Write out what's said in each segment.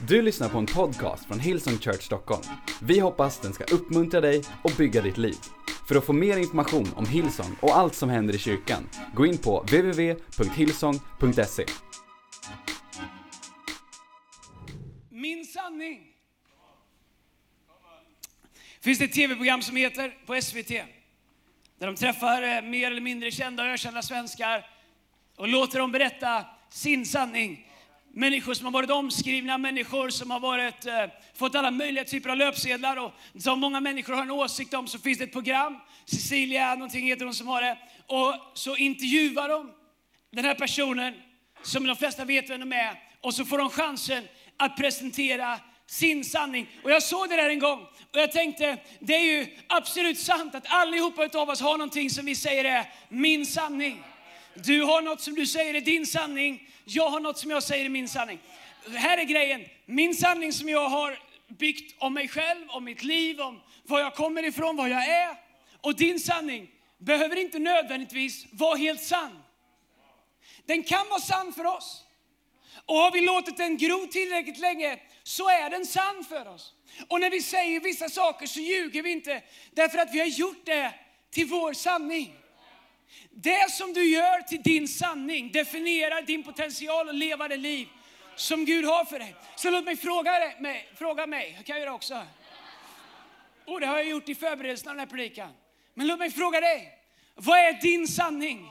Du lyssnar på en podcast från Hillsong Church Stockholm. Vi hoppas den ska uppmuntra dig och bygga ditt liv. För att få mer information om Hillsong och allt som händer i kyrkan, gå in på www.hillsong.se. Min sanning. Finns det ett tv-program som heter på SVT. Där de träffar eh, mer eller mindre kända och ökända svenskar och låter dem berätta sin sanning. Människor som har varit omskrivna, människor som har varit, eh, fått alla möjliga typer av löpsedlar och som många människor har en åsikt om. Så finns det ett program, Cecilia någonting heter hon som har det. Och så intervjuar de den här personen, som de flesta vet vem de är. Och så får de chansen att presentera sin sanning. Och jag såg det där en gång och jag tänkte, det är ju absolut sant att allihopa av oss har någonting som vi säger är min sanning. Du har något som du säger är din sanning, jag har något som jag säger är min sanning. Här är grejen, min sanning som jag har byggt om mig själv, om mitt liv, om var jag kommer ifrån, vad jag är. Och din sanning behöver inte nödvändigtvis vara helt sann. Den kan vara sann för oss. Och har vi låtit den gro tillräckligt länge så är den sann för oss. Och när vi säger vissa saker så ljuger vi inte därför att vi har gjort det till vår sanning. Det som du gör till din sanning definierar din potential att leva det liv som Gud har för dig. Så låt mig fråga mig, fråga mig. jag kan göra också. Och det har jag gjort i förberedelsen av den här predikan. Men låt mig fråga dig, vad är din sanning?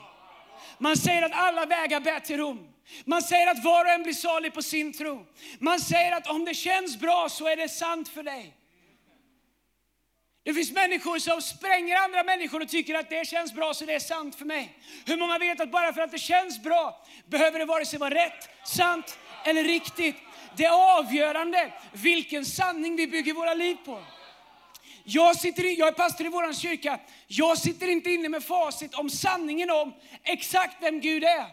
Man säger att alla vägar bär till Rom. Man säger att var och en blir salig på sin tro. Man säger att om det känns bra så är det sant för dig. Det finns människor som spränger andra människor och tycker att det känns bra så det är sant för mig. Hur många vet att bara för att det känns bra behöver det vare sig vara rätt, sant eller riktigt. Det är avgörande vilken sanning vi bygger våra liv på. Jag, sitter i, jag är pastor i vår kyrka. Jag sitter inte inne med facit om sanningen om exakt vem Gud är.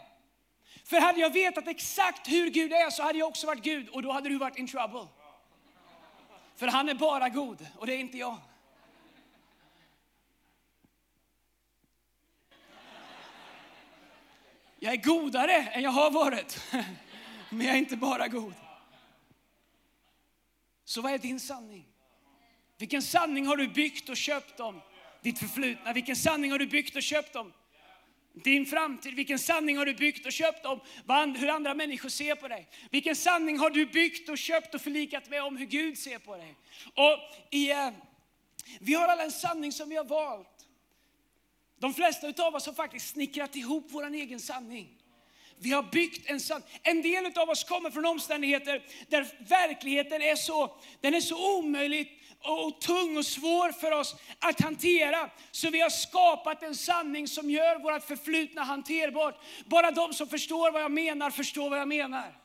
För hade jag vetat exakt hur Gud är så hade jag också varit Gud och då hade du varit in trouble. För han är bara god och det är inte jag. Jag är godare än jag har varit. Men jag är inte bara god. Så vad är din sanning? Vilken sanning har du byggt och köpt om ditt förflutna? Vilken sanning har du byggt och köpt om din framtid? Vilken sanning har du byggt och köpt om hur andra människor ser på dig? Vilken sanning har du byggt och köpt och förlikat med om hur Gud ser på dig? Och i, eh, vi har alla en sanning som vi har valt. De flesta av oss har faktiskt snickrat ihop vår egen sanning. Vi har byggt en sanning. En del av oss kommer från omständigheter där verkligheten är så, den är så omöjlig och tung och svår för oss att hantera. Så vi har skapat en sanning som gör vårt förflutna hanterbart. Bara de som förstår vad jag menar, förstår vad jag menar.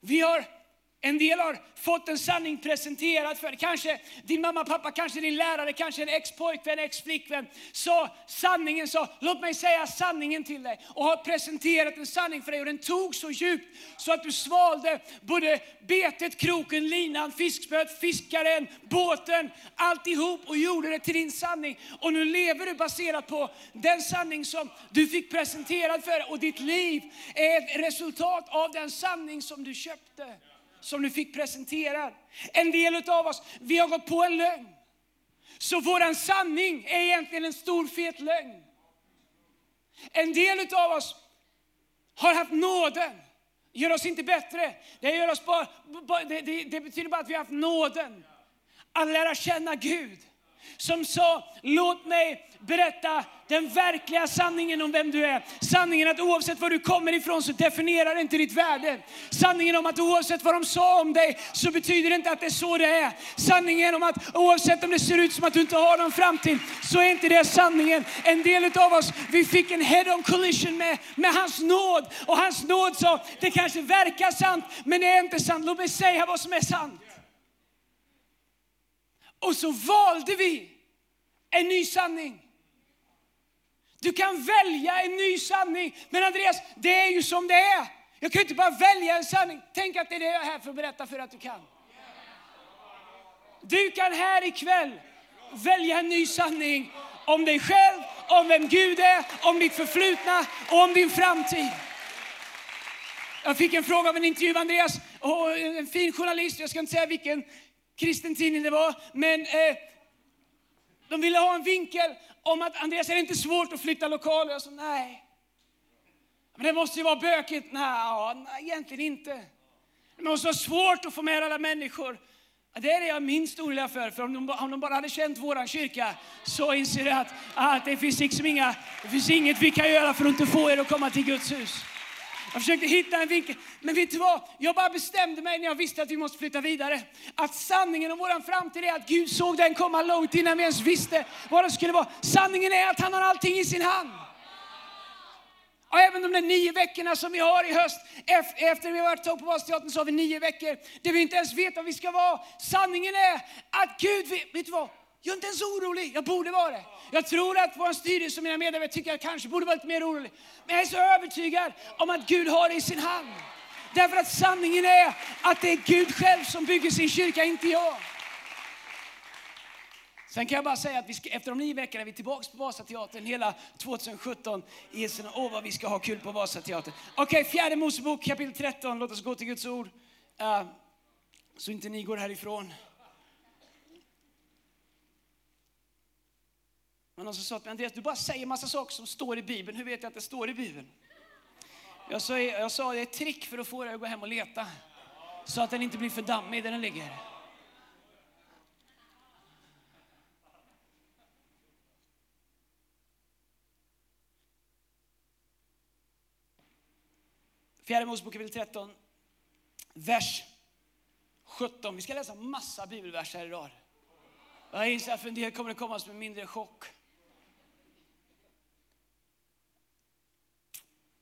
Vi har en del har fått en sanning presenterad för Kanske din mamma, pappa, kanske din lärare, kanske en ex-pojkvän, ex-flickvän sa sanningen, sa låt mig säga sanningen till dig och har presenterat en sanning för dig och den tog så djupt så att du svalde både betet, kroken, linan, fiskspöet, fiskaren, båten, alltihop och gjorde det till din sanning. Och nu lever du baserat på den sanning som du fick presenterad för dig och ditt liv är ett resultat av den sanning som du köpte som du fick presenterad. En del av oss, vi har gått på en lögn. Så våran sanning är egentligen en stor fet lögn. En del av oss har haft nåden. Gör oss inte bättre. Det, gör oss bara, det, det, det betyder bara att vi har haft nåden att lära känna Gud som sa, låt mig berätta den verkliga sanningen om vem du är. Sanningen att oavsett var du kommer ifrån så definierar det inte ditt värde. Sanningen om att oavsett vad de sa om dig så betyder det inte att det är så det är. Sanningen om att oavsett om det ser ut som att du inte har någon framtid så är inte det sanningen. En del av oss, vi fick en head-on collision med, med hans nåd. Och hans nåd sa, det kanske verkar sant men det är inte sant. Låt mig säga vad som är sant. Och så valde vi en ny sanning. Du kan välja en ny sanning. Men Andreas, det är ju som det är. Jag kan inte bara välja en sanning. Tänk att det är det jag är här för att berätta för att du kan. Du kan här ikväll välja en ny sanning om dig själv, om vem Gud är, om ditt förflutna och om din framtid. Jag fick en fråga av en intervju Andreas, och en fin journalist, jag ska inte säga vilken kristen tidning det var, men eh, de ville ha en vinkel om att Andreas, är det inte svårt att flytta lokaler? Jag sa nej. Men det måste ju vara bökigt. Nej, nej egentligen inte. Det måste vara svårt att få med alla människor. Det är det jag minst orolig för. För om de, om de bara hade känt vår kyrka så inser du att, att det, finns liksom inga, det finns inget vi kan göra för att inte få er att komma till Guds hus. Jag försökte hitta en vinkel. Men vet du vad? Jag bara bestämde mig när jag visste att vi måste flytta vidare. Att sanningen om vår framtid är att Gud såg den komma långt innan vi ens visste vad det skulle vara. Sanningen är att han har allting i sin hand. Och även de där nio veckorna som vi har i höst, efter vi har varit på Vasateatern så har vi nio veckor där vi inte ens vet vad vi ska vara. Sanningen är att Gud, vet du vad? Jag är inte ens orolig, jag borde vara det. Jag tror att vår styrelse och mina medarbetare tycker att jag kanske borde vara lite mer orolig. Men jag är så övertygad om att Gud har det i sin hand. Därför att sanningen är att det är Gud själv som bygger sin kyrka, inte jag. Sen kan jag bara säga att vi ska, efter de nio veckorna är vi tillbaka på Vasateatern hela 2017. Åh, vad vi ska ha kul på Vasateatern. Okej, okay, fjärde Mosebok kapitel 13. Låt oss gå till Guds ord. Uh, så inte ni går härifrån. Men någon som sa till mig, Andreas, du bara säger massa saker som står i Bibeln. Hur vet jag att det står i Bibeln? Jag sa, jag sa det är ett trick för att få dig att gå hem och leta. Så att den inte blir för dammig där den ligger. Fjärde Mosebok kapitel 13, vers 17. Vi ska läsa massa bibelverser här idag. Jag inser att för en del kommer det komma som en mindre chock.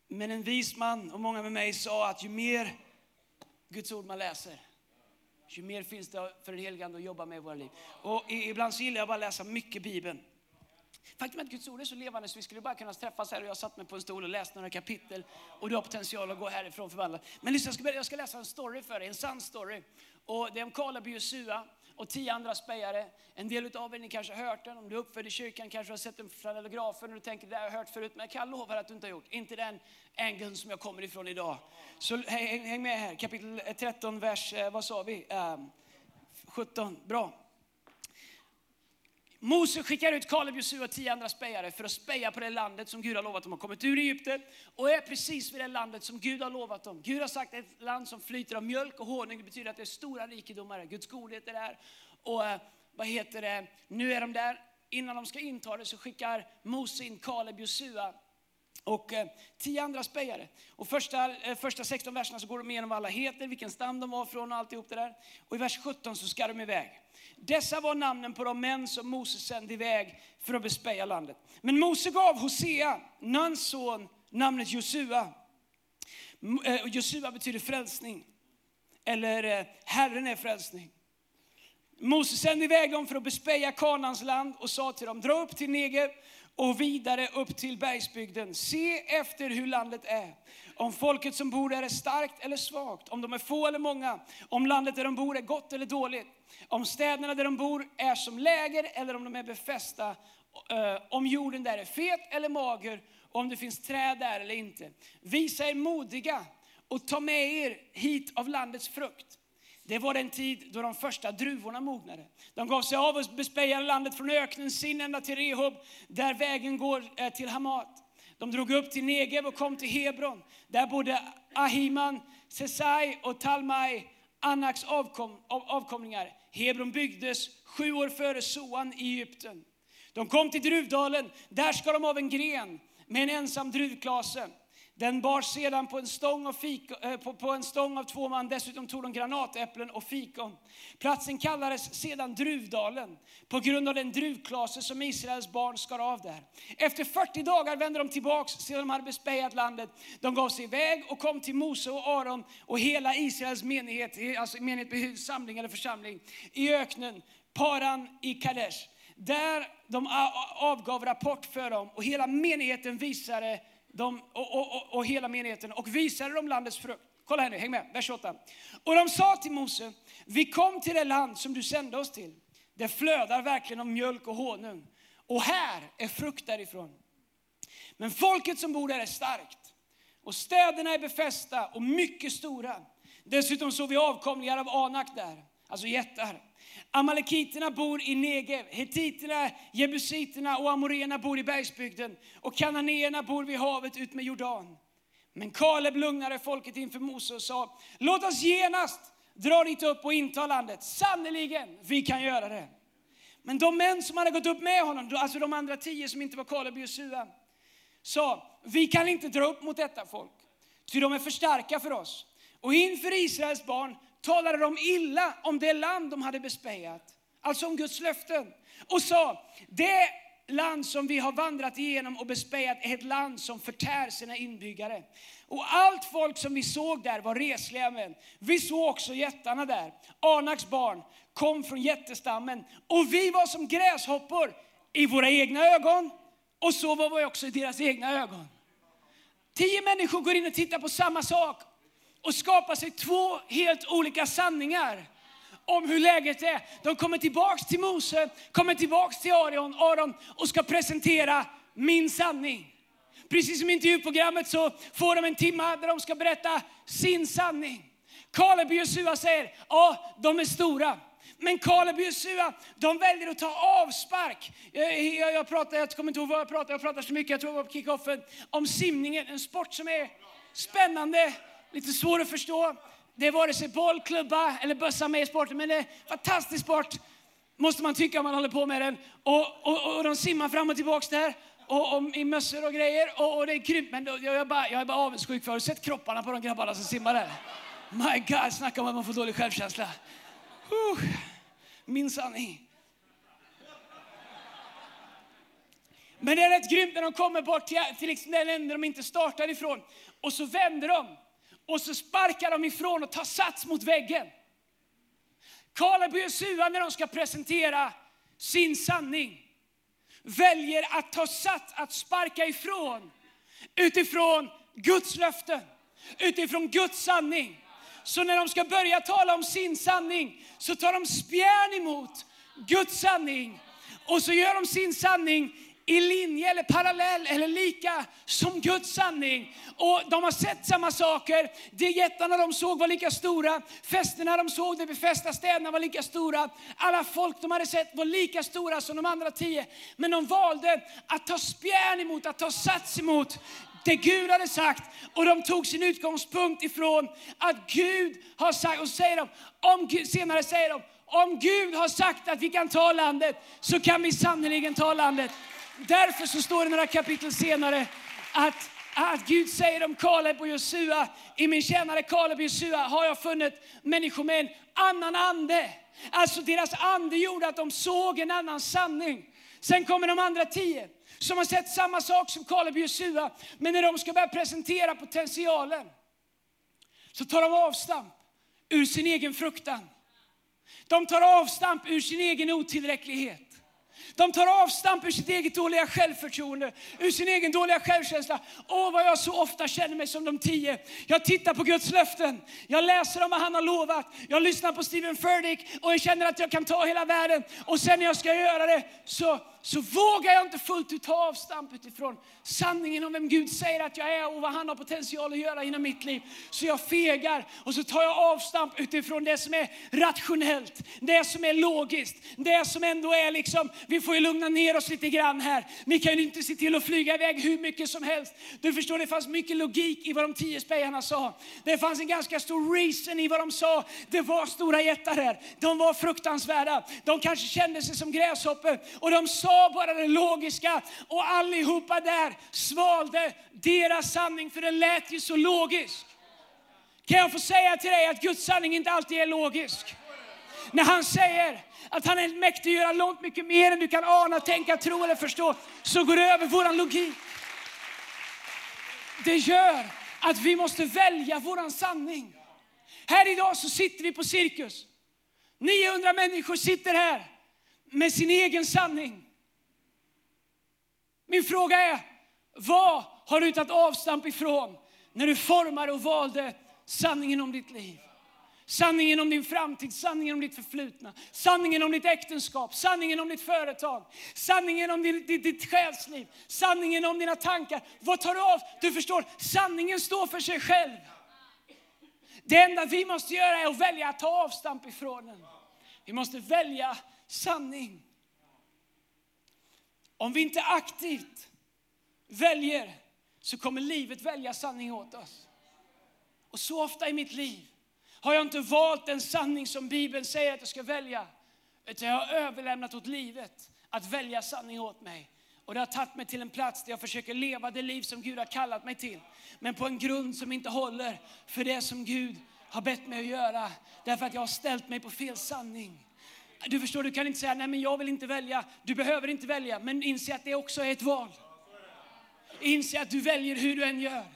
Men en vis man och många med mig sa att ju mer Guds ord man läser, ju mer finns det för den helige Ande att jobba med i våra liv. Och ibland så gillar jag bara att läsa mycket Bibeln. Faktum är att Guds ord är så levande så vi skulle bara kunna träffas här och jag satt mig på en stol och läste några kapitel och du har potential att gå härifrån förvandlad. Men lyssna, jag ska, jag ska läsa en story för dig, en sann story. Och det är om Kaleb och Josua och tio andra spejare. En del av er ni kanske har hört den, om du är uppfödd i kyrkan kanske du har sett den från flanellografen och du tänker det har jag hört förut, men jag kan lova att du inte har gjort. Inte den ängeln som jag kommer ifrån idag. Så häng, häng med här, kapitel eh, 13, vers, eh, vad sa vi? Ehm, um, 17, bra. Mose skickar ut Kaleb, Josua och tio andra spejare för att speja på det landet som Gud har lovat dem. De har kommit ur Egypten och är precis vid det landet som Gud har lovat dem. Gud har sagt ett land som flyter av mjölk och honung. Det betyder att det är stora rikedomar. Guds godhet är där. Och eh, vad heter det, nu är de där. Innan de ska inta det så skickar Mose in Kaleb, Josua och eh, tio andra spejare. Och första, eh, första 16 verserna så går de igenom vad alla heter, vilken stam de var från och alltihop det där. Och i vers 17 så ska de iväg. Dessa var namnen på de män som Mose sände iväg för att bespeja landet. Men Mose gav Hosea, Nuns son, namnet Josua. Eh, Josua betyder frälsning, eller eh, Herren är frälsning. Mose sände iväg dem för att bespeja Kanans land och sa till dem, dra upp till Negev och vidare upp till bergsbygden. Se efter hur landet är. Om folket som bor där är starkt eller svagt, om de är få eller många, om landet där de bor är gott eller dåligt, om städerna där de bor är som läger eller om de är befästa, eh, om jorden där är fet eller mager, om det finns träd där eller inte. Visa er modiga och ta med er hit av landets frukt. Det var den tid då de första druvorna mognade. De gav sig av och bespejade landet från öknen Sin ända till Rehob, där vägen går eh, till Hamat. De drog upp till Negev och kom till Hebron. Där bodde Ahiman, Sesai och Talmai, Anaks avkom, av, avkomlingar. Hebron byggdes sju år före Soan i Egypten. De kom till Druvdalen. Där skar de av en gren med en ensam druvklase. Den bars sedan på en, stång av fik, eh, på, på en stång av två man. Dessutom tog de granatäpplen och fikon. Platsen kallades sedan Druvdalen på grund av den druvklase som Israels barn skar av där. Efter 40 dagar vände de tillbaks sedan de hade bespejat landet. De gav sig iväg och kom till Mose och Aron och hela Israels menighet, eh, alltså menighet, eh, samling eller församling, i öknen, Paran i Kadesh. Där de avgav rapport för dem och hela menigheten visade de, och, och, och, och hela menigheten och visade dem landets frukt. Kolla här nu, häng med, vers 8. Och de sa till Mose, vi kom till det land som du sände oss till. Det flödar verkligen av mjölk och honung. Och här är frukt därifrån. Men folket som bor där är starkt. Och städerna är befästa och mycket stora. Dessutom såg vi avkomlingar av Anak där, alltså jättar. Amalekiterna bor i Negev, hetiterna, jebusiterna och amoréerna bor i bergsbygden och kananéerna bor vid havet ut med Jordan. Men Kaleb lugnade folket inför Mose och sa, låt oss genast dra dit upp och inta landet. Sannerligen, vi kan göra det. Men de män som hade gått upp med honom, alltså de andra tio som inte var Kaleb och Josua, sa, vi kan inte dra upp mot detta folk, ty de är för starka för oss. Och inför Israels barn talade de illa om det land de hade bespejat, alltså om Guds löften, och sa, det land som vi har vandrat igenom och bespejat är ett land som förtär sina inbyggare. Och allt folk som vi såg där var resliga män. Vi såg också jättarna där. Anaks barn kom från jättestammen och vi var som gräshoppor i våra egna ögon och så var vi också i deras egna ögon. Tio människor går in och tittar på samma sak och skapar sig två helt olika sanningar om hur läget är. De kommer tillbaks till Mose, kommer tillbaks till Aron, Aron och ska presentera min sanning. Precis som i intervjuprogrammet så får de en timme där de ska berätta sin sanning. Kaleb och Jesua säger, ja, de är stora. Men Kaleb och Jesua, de väljer att ta avspark. Jag, jag, jag, pratar, jag kommer inte ihåg vad jag pratar, jag pratar så mycket, jag tror det var på kickoffen, om simningen. En sport som är spännande, lite svår att förstå. Det är vare sig boll, klubba eller bössa med i sporten, men det är en fantastisk sport. Måste man tycka om man håller på med den. Och, och, och de simmar fram och tillbaks där. Och, och, i mössor och grejer. Och, och det är grymt. Men jag, är bara, jag är bara avundsjuk för, har du sett kropparna på de grabbarna som simmar där? My God, snacka om att man får dålig självkänsla. Uh, min sanning. Men det är rätt grymt när de kommer bort till, till liksom den änden de inte startar ifrån. Och så vänder de och så sparkar de ifrån och tar sats mot väggen. Kaleb och Josua när de ska presentera sin sanning väljer att ta sats, att sparka ifrån utifrån Guds löften, utifrån Guds sanning. Så när de ska börja tala om sin sanning så tar de spjärn emot Guds sanning och så gör de sin sanning i linje eller parallell eller lika som Guds sanning. Och de har sett samma saker. De jättarna de såg var lika stora. Festerna de såg, de befästa städerna var lika stora. Alla folk de hade sett var lika stora som de andra tio. Men de valde att ta spjärn emot, att ta sats emot det Gud hade sagt. Och de tog sin utgångspunkt ifrån att Gud har sagt, och säger de, om, senare säger de, om Gud har sagt att vi kan ta landet så kan vi sannerligen ta landet. Därför så står det några kapitel senare att, att Gud säger om Kaleb och Josua, i min tjänare Kaleb och Josua har jag funnit människor med en annan ande. Alltså deras ande gjorde att de såg en annan sanning. Sen kommer de andra tio som har sett samma sak som Kaleb och Josua, men när de ska börja presentera potentialen så tar de avstamp ur sin egen fruktan. De tar avstamp ur sin egen otillräcklighet. De tar avstamp ur sitt eget dåliga självförtroende, ur sin egen dåliga självkänsla. Åh, vad jag så ofta känner mig som de tio. Jag tittar på Guds löften, jag läser om vad han har lovat, jag lyssnar på Stephen Furtick och jag känner att jag kan ta hela världen. Och sen när jag ska göra det så så vågar jag inte fullt ut ta avstamp utifrån sanningen om vem Gud säger att jag är och vad han har potential att göra inom mitt liv. Så jag fegar och så tar jag avstamp utifrån det som är rationellt, det som är logiskt, det som ändå är liksom, vi får ju lugna ner oss lite grann här. Vi kan ju inte se till att flyga iväg hur mycket som helst. Du förstår, det fanns mycket logik i vad de tio spejarna sa. Det fanns en ganska stor reason i vad de sa. Det var stora jättar här. De var fruktansvärda. De kanske kände sig som gräshoppor och de sa sa bara det logiska och allihopa där svalde deras sanning för den lät ju så logisk. Kan jag få säga till dig att Guds sanning inte alltid är logisk? När han säger att han är mäktig att göra långt mycket mer än du kan ana, tänka, tro eller förstå, så går det över vår logik. Det gör att vi måste välja våran sanning. Här idag så sitter vi på Cirkus. 900 människor sitter här med sin egen sanning. Min fråga är, vad har du tagit avstamp ifrån när du formade och valde sanningen om ditt liv? sanningen om din framtid, sanningen om ditt förflutna, sanningen om ditt äktenskap, sanningen om ditt företag, sanningen om ditt, ditt, ditt själsliv, sanningen om dina tankar. Vad tar du av? Du förstår, sanningen står för sig själv. Det enda vi måste göra är att välja att ta avstamp ifrån den. Vi måste välja sanning. Om vi inte aktivt väljer så kommer livet välja sanning åt oss. Och så ofta i mitt liv har jag inte valt den sanning som Bibeln säger att jag ska välja. Utan jag har överlämnat åt livet att välja sanning åt mig. Och det har tagit mig till en plats där jag försöker leva det liv som Gud har kallat mig till. Men på en grund som inte håller för det som Gud har bett mig att göra. Därför att jag har ställt mig på fel sanning. Du förstår, du kan inte säga nej men jag vill inte välja. Du behöver inte välja, men inse att det också är ett val. Inse att du väljer hur du än gör.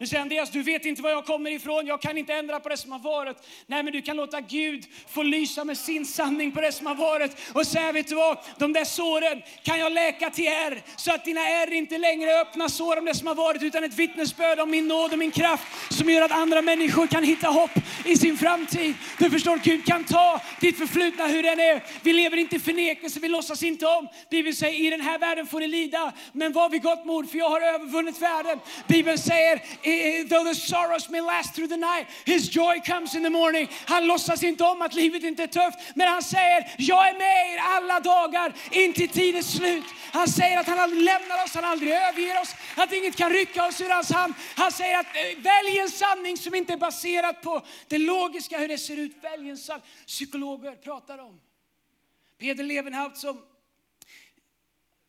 Du säger Andreas, du vet inte var jag kommer ifrån, jag kan inte ändra på det som har varit. Nej, men du kan låta Gud få lysa med sin sanning på det som har varit och säga, vet du vad, de där såren kan jag läka till er så att dina ärr inte längre är öppna sår om det som har varit utan ett vittnesbörd om min nåd och min kraft som gör att andra människor kan hitta hopp i sin framtid. Du förstår, Gud kan ta ditt förflutna hur den är. Vi lever inte i förnekelse, vi låtsas inte om. Bibeln säger, i den här världen får ni lida, men var vid gott mod för jag har övervunnit världen. Bibeln säger, Eh, eh, though the sorrows may last through the night, his joy comes in the morning. Han låtsas inte om att livet inte är tufft, men han säger, jag är med er alla dagar in till tidens slut. Han säger att han aldrig lämnar oss, han aldrig överger oss, att inget kan rycka oss ur hans hand. Han säger att eh, välj en sanning som inte är baserad på det logiska, hur det ser ut. Välj en sanning. Psykologer pratar om. Peder Levenhaupt som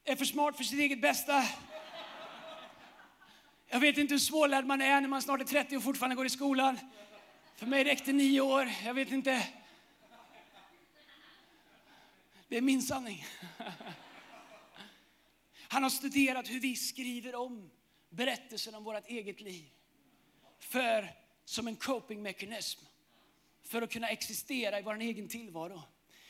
är för smart för sitt eget bästa jag vet inte hur svårlärd man är när man snart är 30 och fortfarande går i skolan. För mig räckte nio år. Jag vet inte. Det är min sanning. Han har studerat hur vi skriver om berättelsen om vårt eget liv. För, som en copingmekanism. För att kunna existera i vår egen tillvaro.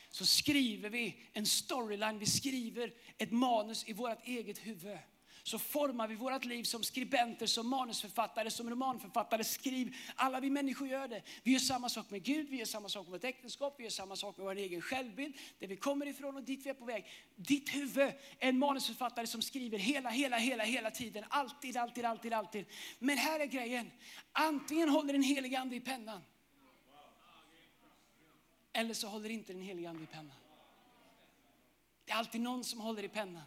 Så skriver vi en storyline, vi skriver ett manus i vårt eget huvud så formar vi vårt liv som skribenter, som manusförfattare, som romanförfattare. Skriv. Alla vi människor gör det. Vi gör samma sak med Gud, vi gör samma sak med vårt äktenskap, vi gör samma sak med vår egen självbild, där vi kommer ifrån och dit vi är på väg. Ditt huvud är en manusförfattare som skriver hela, hela, hela, hela tiden. Alltid, alltid, alltid, alltid. Men här är grejen. Antingen håller den helige Ande i pennan. Eller så håller inte den helige Ande i pennan. Det är alltid någon som håller i pennan.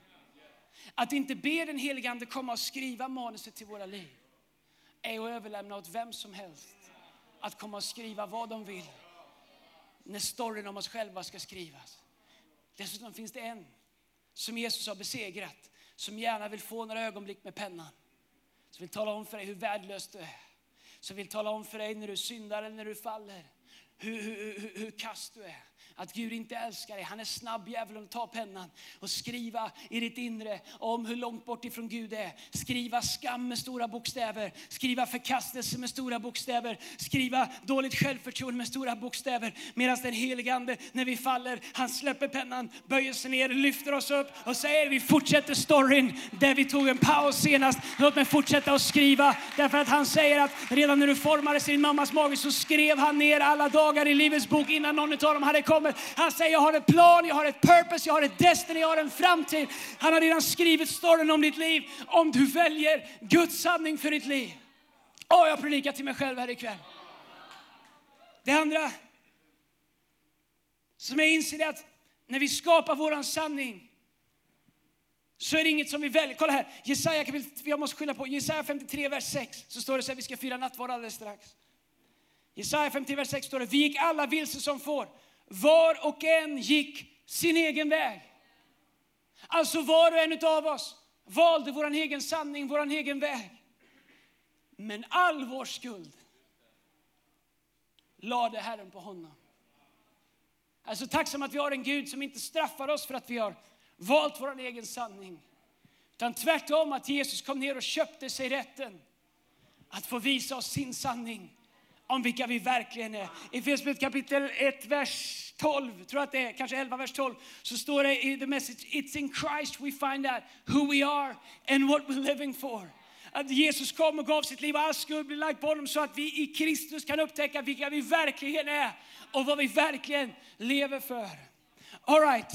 Att inte be den helige Ande komma och skriva manuset till våra liv är att överlämna åt vem som helst att komma och skriva vad de vill när storyn om oss själva ska skrivas. Dessutom finns det en som Jesus har besegrat som gärna vill få några ögonblick med pennan. Som vill tala om för dig hur värdelös du är. Som vill tala om för dig när du syndar eller när du faller. Hur, hur, hur, kast du är att Gud inte älskar dig. Han är snabb djävulen att ta pennan och skriva i ditt inre om hur långt bort ifrån Gud är. Skriva skam med stora bokstäver, skriva förkastelse med stora bokstäver, skriva dåligt självförtroende med stora bokstäver. Medan den helige Ande, när vi faller, han släpper pennan, böjer sig ner, lyfter oss upp och säger vi fortsätter storyn där vi tog en paus senast. Låt mig fortsätta att skriva därför att han säger att redan när du formades i din mammas mage så skrev han ner alla dagar i livets bok innan någon av dem hade kommit. Han säger jag har en plan, jag har ett purpose, jag har ett destiny, jag har en framtid. Han har redan skrivit storyn om ditt liv om du väljer Guds sanning för ditt liv. Åh, jag predikar till mig själv här ikväll. Det andra som jag inser är att när vi skapar våran sanning så är det inget som vi väljer. Kolla här, Jesaja jag måste skylla på Jesaja 53, vers 6. Så står det så här, vi ska fira nattvard alldeles strax. Jesaja 50, vers 6 står det, vi gick alla vilse som får. Var och en gick sin egen väg. Alltså var och en av oss valde vår egen sanning, vår egen väg. Men all vår skuld lade Herren på honom. Alltså, Jag är så tacksam att vi har en Gud som inte straffar oss för att vi har valt vår egen sanning. Utan tvärtom att Jesus kom ner och köpte sig rätten att få visa oss sin sanning om vilka vi verkligen är. I Efesierbrevet kapitel 1, vers 12, tror att det är, kanske 11, vers 12, så står det i the message, it's in Christ we find out who we are and what we're living for. att Jesus kom och gav sitt liv och all skuld blev lagd på honom så att vi i Kristus kan upptäcka vilka vi verkligen är och vad vi verkligen lever för. All right.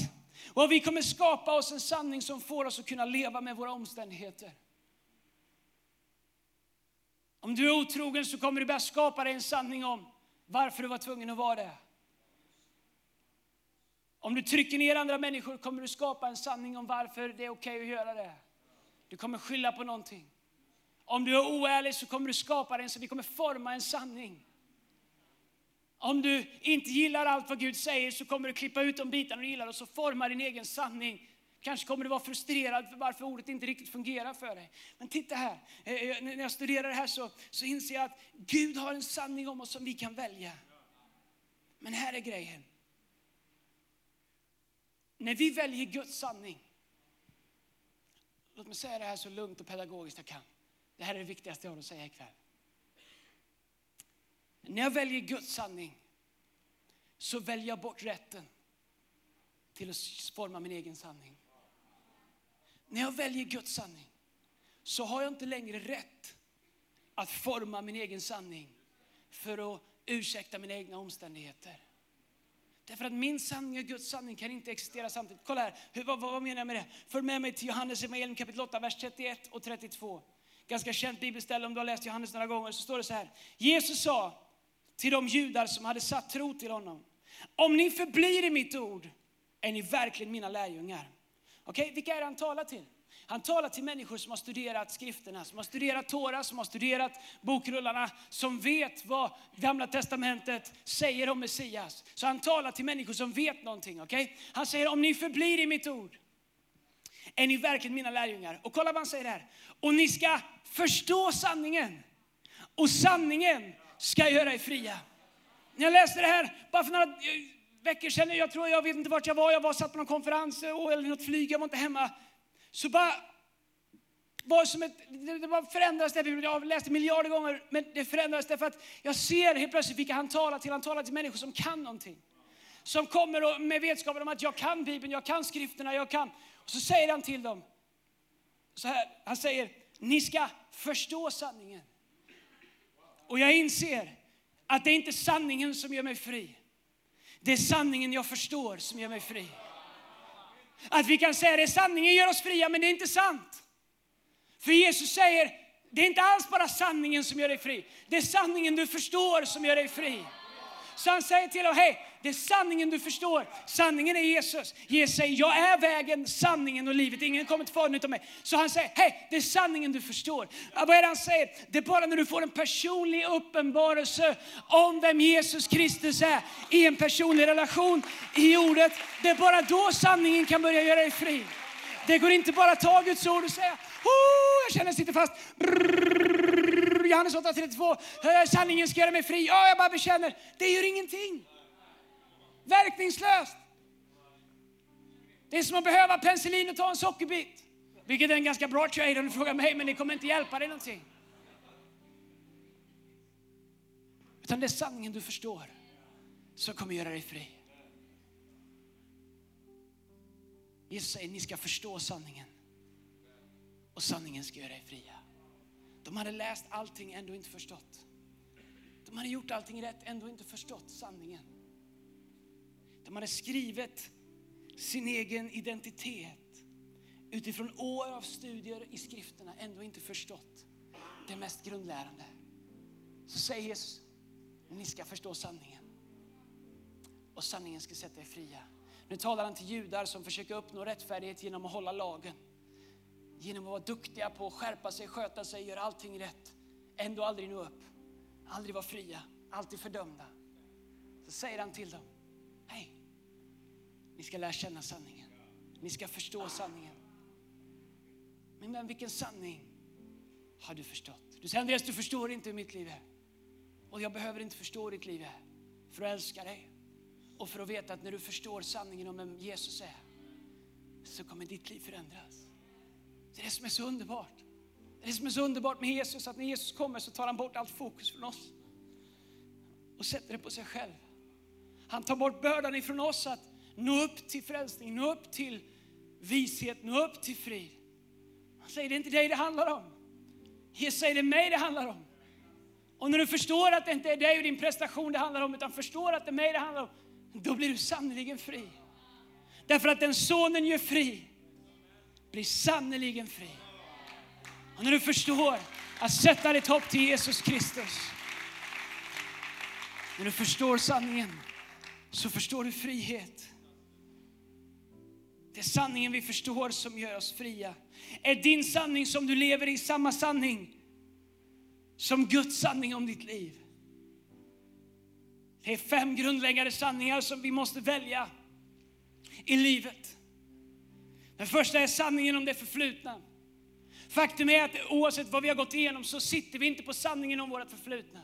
Och vi kommer skapa oss en sanning som får oss att kunna leva med våra omständigheter. Om du är otrogen så kommer du börja skapa dig en sanning om varför du var tvungen att vara det. Om du trycker ner andra människor kommer du skapa en sanning om varför det är okej okay att göra det. Du kommer skylla på någonting. Om du är oärlig så kommer du skapa den, så vi kommer forma en sanning. Om du inte gillar allt vad Gud säger så kommer du klippa ut de bitarna du gillar och så forma din egen sanning. Kanske kommer du vara frustrerad för varför ordet inte riktigt fungerar för dig. Men titta här, eh, eh, när jag studerar det här så, så inser jag att Gud har en sanning om oss som vi kan välja. Men här är grejen. När vi väljer Guds sanning, låt mig säga det här så lugnt och pedagogiskt jag kan. Det här är det viktigaste jag har att säga ikväll. När jag väljer Guds sanning så väljer jag bort rätten till att forma min egen sanning. När jag väljer Guds sanning så har jag inte längre rätt att forma min egen sanning för att ursäkta mina egna omständigheter. Därför att min sanning och Guds sanning kan inte existera samtidigt. Kolla här, hur, vad, vad, menar jag med det? Följ med mig till Johannes evangelium kapitel 8, vers 31 och 32. Ganska känt bibelställe om du har läst Johannes några gånger. Så står det så här. Jesus sa till de judar som hade satt tro till honom. Om ni förblir i mitt ord är ni verkligen mina lärjungar. Okej, okay, vilka är det han talar till? Han talar till människor som har studerat skrifterna, som har studerat Tora, som har studerat bokrullarna, som vet vad Gamla Testamentet säger om Messias. Så han talar till människor som vet någonting. Okay? Han säger om ni förblir i mitt ord är ni verkligen mina lärjungar. Och kolla vad han säger här. Och ni ska förstå sanningen. Och sanningen ska göra er fria. När jag läste det här bara för några veckor sedan, jag tror jag vet inte vart jag var, jag var satt på någon konferens eller något flyg, jag var inte hemma. Så bara var som ett, det bara förändrades, det, jag har läst det miljarder gånger, men det förändrades därför att jag ser helt plötsligt vilka han talar till. Han talar till människor som kan någonting. Som kommer med vetskapen om att jag kan Bibeln, jag kan skrifterna, jag kan. Och så säger han till dem, så här, han säger, ni ska förstå sanningen. Och jag inser att det är inte sanningen som gör mig fri. Det är sanningen jag förstår som gör mig fri. Att vi kan säga det är sanningen gör oss fria, men det är inte sant. För Jesus säger, det är inte alls bara sanningen som gör dig fri. Det är sanningen du förstår som gör dig fri. Så han säger till dem, hej, det är sanningen du förstår. Sanningen är Jesus. Jesus säger, jag är vägen, sanningen och livet. Ingen kommer till Fadern utan mig. Så han säger, hej, det är sanningen du förstår. Vad är det han säger? Det är bara när du får en personlig uppenbarelse om vem Jesus Kristus är i en personlig relation i ordet. Det är bara då sanningen kan börja göra dig fri. Det går inte bara att ta Guds ord och säga, oh, jag känner jag sitter fast. Brrr. Johannes 8.32, sanningen ska göra mig fri. Ja, jag bara bekänner. Det gör ingenting. Verkningslöst. Det är som att behöva penicillin och ta en sockerbit. Vilket är en ganska bra trade om du frågar mig, men det kommer inte hjälpa dig någonting. Utan det är sanningen du förstår som kommer göra dig fri. Jesus säger, ni ska förstå sanningen. Och sanningen ska göra er fria. De hade läst allting, ändå inte förstått. De hade gjort allting rätt, ändå inte förstått sanningen. De hade skrivit sin egen identitet utifrån år av studier i skrifterna, ändå inte förstått det mest grundlärande. Så säger Jesus, ni ska förstå sanningen. Och sanningen ska sätta er fria. Nu talar han till judar som försöker uppnå rättfärdighet genom att hålla lagen. Genom att vara duktiga på att skärpa sig, sköta sig, göra allting rätt. Ändå aldrig nå upp. Aldrig vara fria, alltid fördömda. Så säger han till dem, hej, ni ska lära känna sanningen. Ni ska förstå sanningen. Men, vän, vilken sanning har du förstått? Du säger Andreas, du förstår inte hur mitt liv är. Och jag behöver inte förstå ditt liv är för att älska dig. Och för att veta att när du förstår sanningen om vem Jesus är så kommer ditt liv förändras. Det är det som är så underbart. Det är det som är så underbart med Jesus, att när Jesus kommer så tar han bort allt fokus från oss och sätter det på sig själv. Han tar bort bördan ifrån oss att nå upp till frälsning, nå upp till vishet, nå upp till frid. Han säger, det är inte dig det handlar om. Jesus säger det är mig det handlar om. Och när du förstår att det inte är dig och din prestation det handlar om, utan förstår att det är mig det handlar om, då blir du sannerligen fri. Därför att den sonen gör fri, blir sannerligen fri. Och när du förstår att sätta ditt hopp till Jesus Kristus, när du förstår sanningen, så förstår du frihet. Det är sanningen vi förstår som gör oss fria. Är din sanning som du lever i samma sanning som Guds sanning om ditt liv? Det är fem grundläggande sanningar som vi måste välja i livet. Den första är sanningen om det förflutna. Faktum är att oavsett vad vi har gått igenom så sitter vi inte på sanningen om vårt förflutna.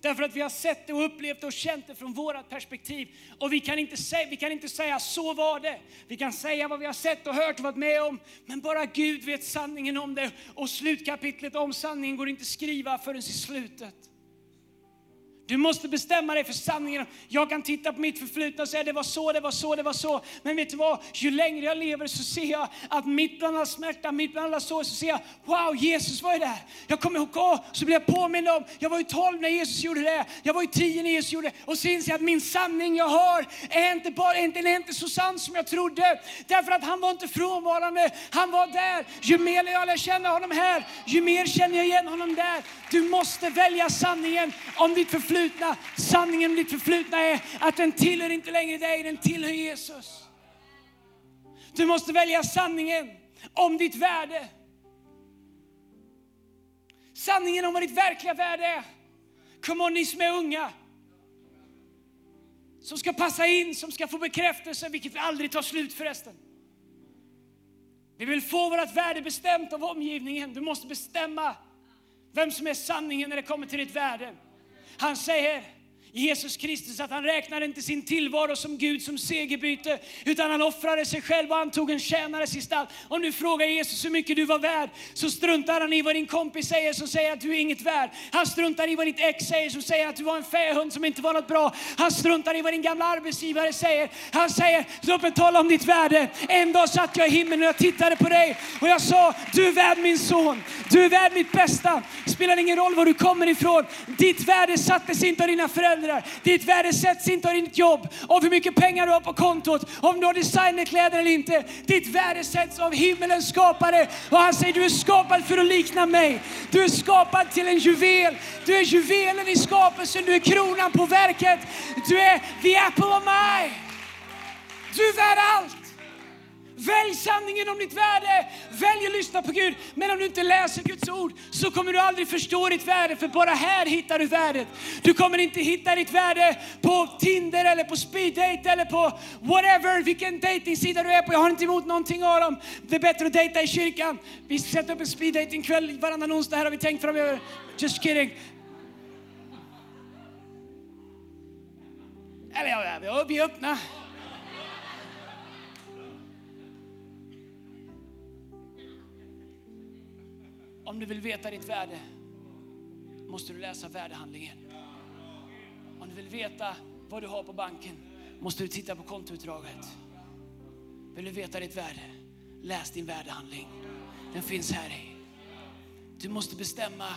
Därför att vi har sett det och upplevt det och känt det från vårt perspektiv. Och vi kan, inte säga, vi kan inte säga så var det. Vi kan säga vad vi har sett och hört och varit med om. Men bara Gud vet sanningen om det. Och slutkapitlet om sanningen går inte att skriva förrän i slutet. Du måste bestämma dig för sanningen. Jag kan titta på mitt förflutna och säga det var så, det var så, det var så. Men vet du vad? Ju längre jag lever så ser jag att mitt bland all smärta, mitt bland alla sår, så ser jag, wow, Jesus var ju där. Jag kommer ihåg, så blir jag påmind om, jag var ju 12 när Jesus gjorde det. Jag var ju 10 när Jesus gjorde det. Och så inser jag att min sanning jag har är inte, bara, den är inte så sann som jag trodde. Därför att han var inte frånvarande, han var där. Ju mer jag lär känna honom här, ju mer känner jag igen honom där. Du måste välja sanningen om ditt förflutna förflutna. Sanningen om ditt förflutna är att den tillhör inte längre dig, den tillhör Jesus. Du måste välja sanningen om ditt värde. Sanningen om vad ditt verkliga värde är. Kom on ni som är unga. Som ska passa in, som ska få bekräftelse, vilket aldrig tar slut förresten. Vi vill få vårt värde bestämt av omgivningen. Du måste bestämma vem som är sanningen när det kommer till ditt värde. Han säger Jesus Kristus att han räknade inte sin tillvaro som Gud som segerbyte, utan han offrade sig själv och antog en tjänares gestalt. Om du frågar Jesus hur mycket du var värd, så struntar han i vad din kompis säger som säger att du är inget värd. Han struntar i vad ditt ex säger som säger att du var en fähund som inte var något bra. Han struntar i vad din gamla arbetsgivare säger. Han säger, låt mig tala om ditt värde. En dag satt jag i himlen och jag tittade på dig och jag sa, du är värd min son. Du är värd mitt bästa. Det spelar ingen roll var du kommer ifrån. Ditt värde sattes inte av dina föräldrar förändrar. Ditt värde sätts inte av ditt jobb, av hur mycket pengar du har på kontot, om du har designerkläder eller inte. Ditt värde sätts av himmelens skapare. Och han säger du är skapad för att likna mig. Du är skapad till en juvel. Du är juvelen i skapelsen, du är kronan på verket. Du är the apple of my eye. Du är värd allt. Välj sanningen om ditt värde. Välj att lyssna på Gud. Men om du inte läser Guds ord så kommer du aldrig förstå ditt värde, för bara här hittar du värdet. Du kommer inte hitta ditt värde på Tinder eller på speeddate eller på whatever, vilken dejtingsida du är på. Jag har inte emot någonting av dem. Det är bättre att dejta i kyrkan. Vi sätter upp en speeddatingkväll varannan onsdag här har vi tänkt framöver. Just kidding. Eller ja, vi är öppna. Om du vill veta ditt värde måste du läsa värdehandlingen. Om du vill veta vad du har på banken måste du titta på kontoutdraget. Vill du veta ditt värde? Läs din värdehandling. Den finns här i. Du måste bestämma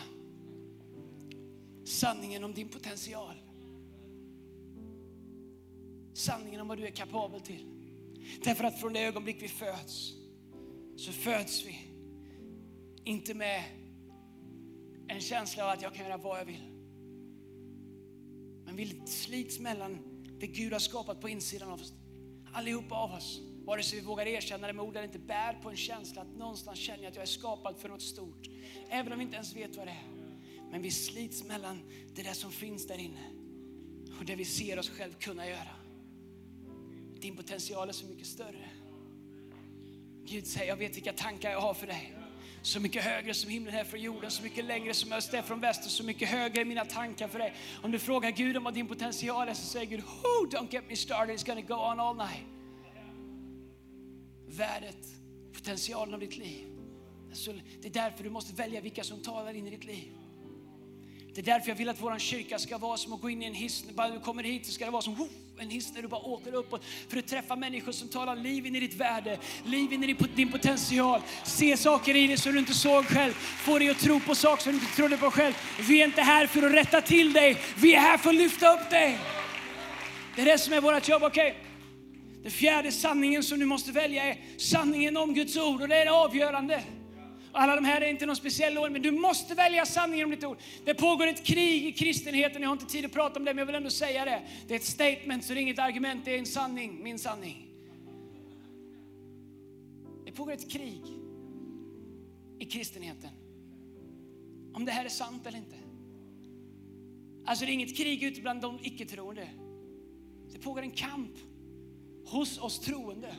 sanningen om din potential. Sanningen om vad du är kapabel till. Därför att från det ögonblick vi föds så föds vi inte med en känsla av att jag kan göra vad jag vill. Men vi slits mellan det Gud har skapat på insidan av oss. Allihopa av oss. Vare sig vi vågar erkänna det med ord eller inte, bär på en känsla att någonstans känner jag att jag är skapad för något stort. Även om vi inte ens vet vad det är. Men vi slits mellan det där som finns där inne och det vi ser oss själv kunna göra. Din potential är så mycket större. Gud säger, jag vet vilka tankar jag har för dig. Så mycket högre som himlen är från jorden, så mycket längre som öst är från väster, så mycket högre är mina tankar för dig. Om du frågar Gud om vad din potential är så säger Gud, oh, don't get me started, it's gonna go on all night. Värdet, potentialen av ditt liv. Alltså, det är därför du måste välja vilka som talar in i ditt liv. Det är därför jag vill att vår kyrka ska vara som att gå in i en hiss. Bara du kommer hit så ska det vara som en hiss när du bara åker uppåt. För att träffa människor som talar liv in i ditt värde, liv in i din potential. Se saker i dig som du inte såg själv. Få dig att tro på saker som du inte trodde på själv. Vi är inte här för att rätta till dig. Vi är här för att lyfta upp dig. Det är det som är vårt jobb. Okej? Okay? Den fjärde sanningen som du måste välja är sanningen om Guds ord. Och det är det avgörande. Alla de här är inte någon speciell ordning, men du måste välja sanningen om ditt ord. Det pågår ett krig i kristenheten, jag har inte tid att prata om det, men jag vill ändå säga det. Det är ett statement, så det är inget argument, det är en sanning, min sanning. Det pågår ett krig i kristenheten. Om det här är sant eller inte. Alltså det är inget krig ute bland de icke-troende. Det pågår en kamp hos oss troende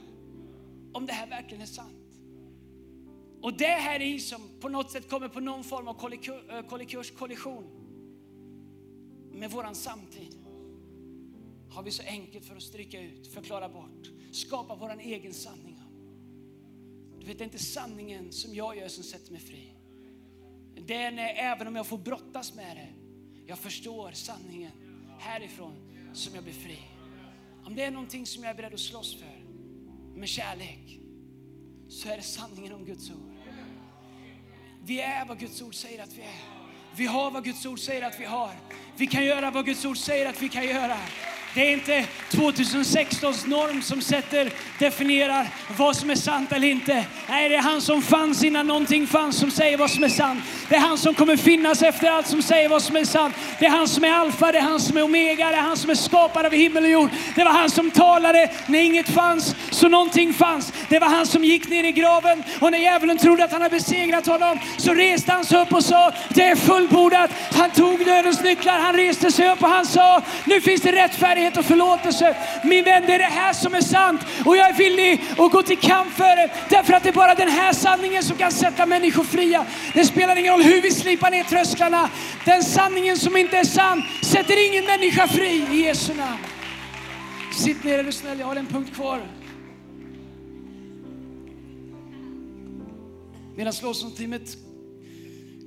om det här verkligen är sant. Och det här är som på något sätt kommer på någon form av eh, kollikurs, kollision med våran samtid. Har vi så enkelt för att stryka ut, förklara bort, skapa våran egen sanning. Du vet, det är inte sanningen som jag gör som sätter mig fri. Det är när, även om jag får brottas med det, jag förstår sanningen härifrån som jag blir fri. Om det är någonting som jag är beredd att slåss för med kärlek så är det sanningen om Guds ord. Vi är vad Guds ord säger att vi är. Vi har vad Guds ord säger att vi har. Vi kan göra vad Guds ord säger att vi kan göra. Det är inte 2016s norm som sätter, definierar vad som är sant eller inte. Nej, det är han som fanns innan någonting fanns som säger vad som är sant. Det är han som kommer finnas efter allt som säger vad som är sant. Det är han som är alfa, det är han som är omega, det är han som är skapare av himmel och jord. Det var han som talade när inget fanns, så någonting fanns. Det var han som gick ner i graven och när djävulen trodde att han hade besegrat honom så reste han sig upp och sa, det är fullbordat. Han tog dödens nycklar, han reste sig upp och han sa, nu finns det rättfärdighet frihet och förlåtelse. Min vän, det är det här som är sant och jag är villig att gå till kamp för det. Därför att det är bara den här sanningen som kan sätta människor fria. Det spelar ingen roll hur vi slipar ner trösklarna. Den sanningen som inte är sann sätter ingen människa fri i Jesu namn. Sitt ner är du snäll, jag har en punkt kvar. Medan lovsångsteamet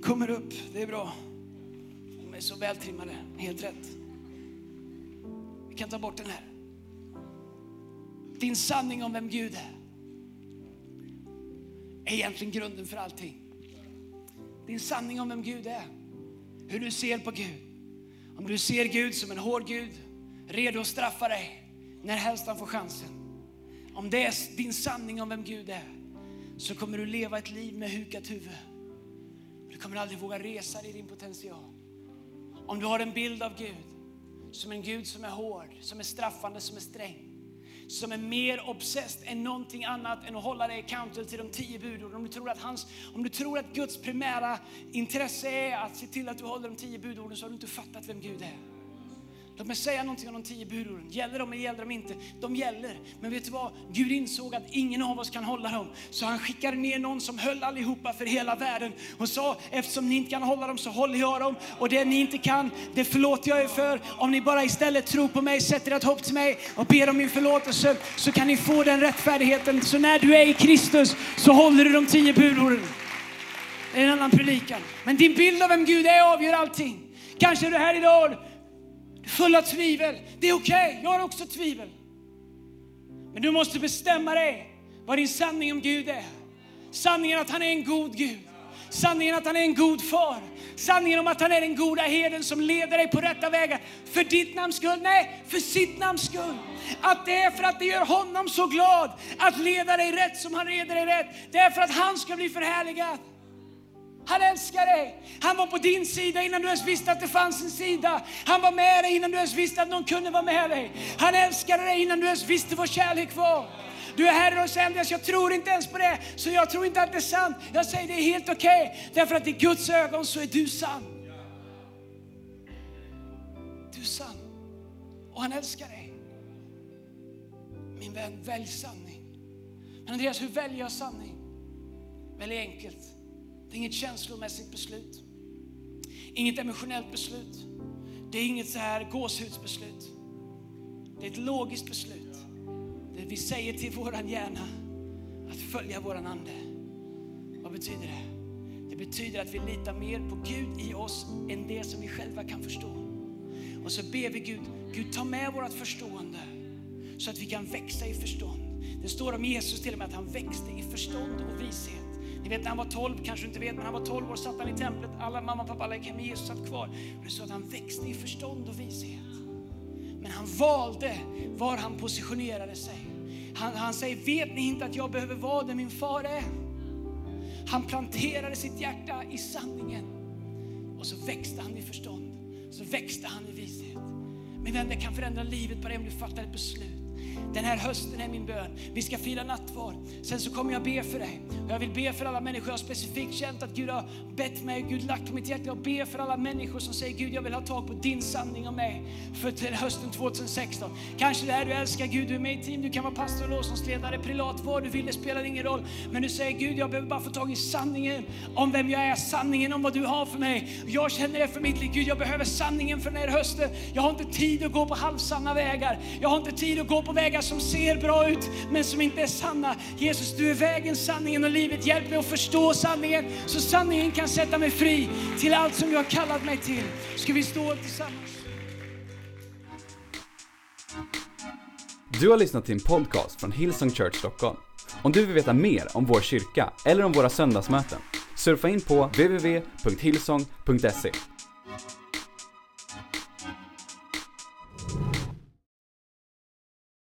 kommer upp, det är bra. De är så vältrimmade, helt rätt kan ta bort den här. Din sanning om vem Gud är är egentligen grunden för allting. Din sanning om vem Gud är. Hur du ser på Gud. Om du ser Gud som en hård Gud, redo att straffa dig när helst han får chansen. Om det är din sanning om vem Gud är så kommer du leva ett liv med hukat huvud. Du kommer aldrig våga resa dig i din potential. Om du har en bild av Gud som en Gud som är hård, som är straffande, som är sträng. Som är mer obsessed än någonting annat än att hålla dig accountable till de tio budorden. Om du tror att, hans, om du tror att Guds primära intresse är att se till att du håller de tio budorden så har du inte fattat vem Gud är. Låt mig säga någonting om de tio budorden. Gäller de eller gäller de inte? De gäller. Men vet du vad? Gud insåg att ingen av oss kan hålla dem. Så han skickade ner någon som höll allihopa för hela världen och sa eftersom ni inte kan hålla dem så håller jag dem. Och det ni inte kan, det förlåter jag er för. Om ni bara istället tror på mig, sätter ert hopp till mig och ber om min förlåtelse så kan ni få den rättfärdigheten. Så när du är i Kristus så håller du de tio budorden. Det är en annan predikan. Men din bild av vem Gud är avgör allting. Kanske är du här idag full av tvivel. Det är okej, okay. jag har också tvivel. Men du måste bestämma dig vad din sanning om Gud är. Sanningen att han är en god Gud. Sanningen att han är en god far. Sanningen om att han är den goda herden som leder dig på rätta vägar. För ditt namns skull, nej, för sitt namns skull. Att det är för att det gör honom så glad att leda dig rätt som han leder dig rätt. Det är för att han ska bli förhärligad. Han älskar dig. Han var på din sida innan du ens visste att det fanns en sida. Han var med dig innan du ens visste att någon kunde vara med dig. Han älskade dig innan du ens visste vad kärlek var. Du är Herre och säger Andreas, jag tror inte ens på det, så jag tror inte att det är sant. Jag säger det är helt okej, okay, därför att i Guds ögon så är du sann. Du är sann och han älskar dig. Min vän, välj sanning. Men Andreas, hur väljer jag sanning? Väldigt enkelt. Det är inget känslomässigt beslut. Inget emotionellt beslut. Det är inget så här gåshudsbeslut. Det är ett logiskt beslut. Det vi säger till våran hjärna att följa våran ande. Vad betyder det? Det betyder att vi litar mer på Gud i oss än det som vi själva kan förstå. Och så ber vi Gud, Gud ta med vårt förstående så att vi kan växa i förstånd. Det står om Jesus till och med att han växte i förstånd och vishet. Ni vet när han var 12, kanske du inte vet, men han var 12 år satt han i templet. Alla mamma och pappa, alla gick hem, Jesus satt kvar. Och det står att han växte i förstånd och vishet. Men han valde var han positionerade sig. Han, han säger, vet ni inte att jag behöver vara där min far är? Han planterade sitt hjärta i sanningen. Och så växte han i förstånd. Så växte han i vishet. Min vän, det kan förändra livet på dig om du fattar ett beslut. Den här hösten är min bön. Vi ska fira nattvard. Sen så kommer jag be för dig. Och jag vill be för alla människor. Jag har specifikt känt att Gud har bett mig, Gud lagt på mitt hjärta Jag ber för alla människor som säger Gud jag vill ha tag på din sanning om mig för till hösten 2016. Kanske det är du älskar Gud, du är med i team, du kan vara pastor, och låtsasledare, privat, vad du vill, det spelar ingen roll. Men du säger Gud jag behöver bara få tag i sanningen om vem jag är, sanningen om vad du har för mig. Jag känner det för mitt liv, Gud jag behöver sanningen för den här hösten. Jag har inte tid att gå på halvsanna vägar. Jag har inte tid att gå på vägar som ser bra ut men som inte är sanna. Jesus, du är vägen, sanningen och livet. Hjälp mig att förstå sanningen så sanningen kan sätta mig fri till allt som du har kallat mig till. Ska vi stå tillsammans? Du har lyssnat till en podcast från Hillsong Church Stockholm. Om du vill veta mer om vår kyrka eller om våra söndagsmöten, surfa in på www.hillsong.se.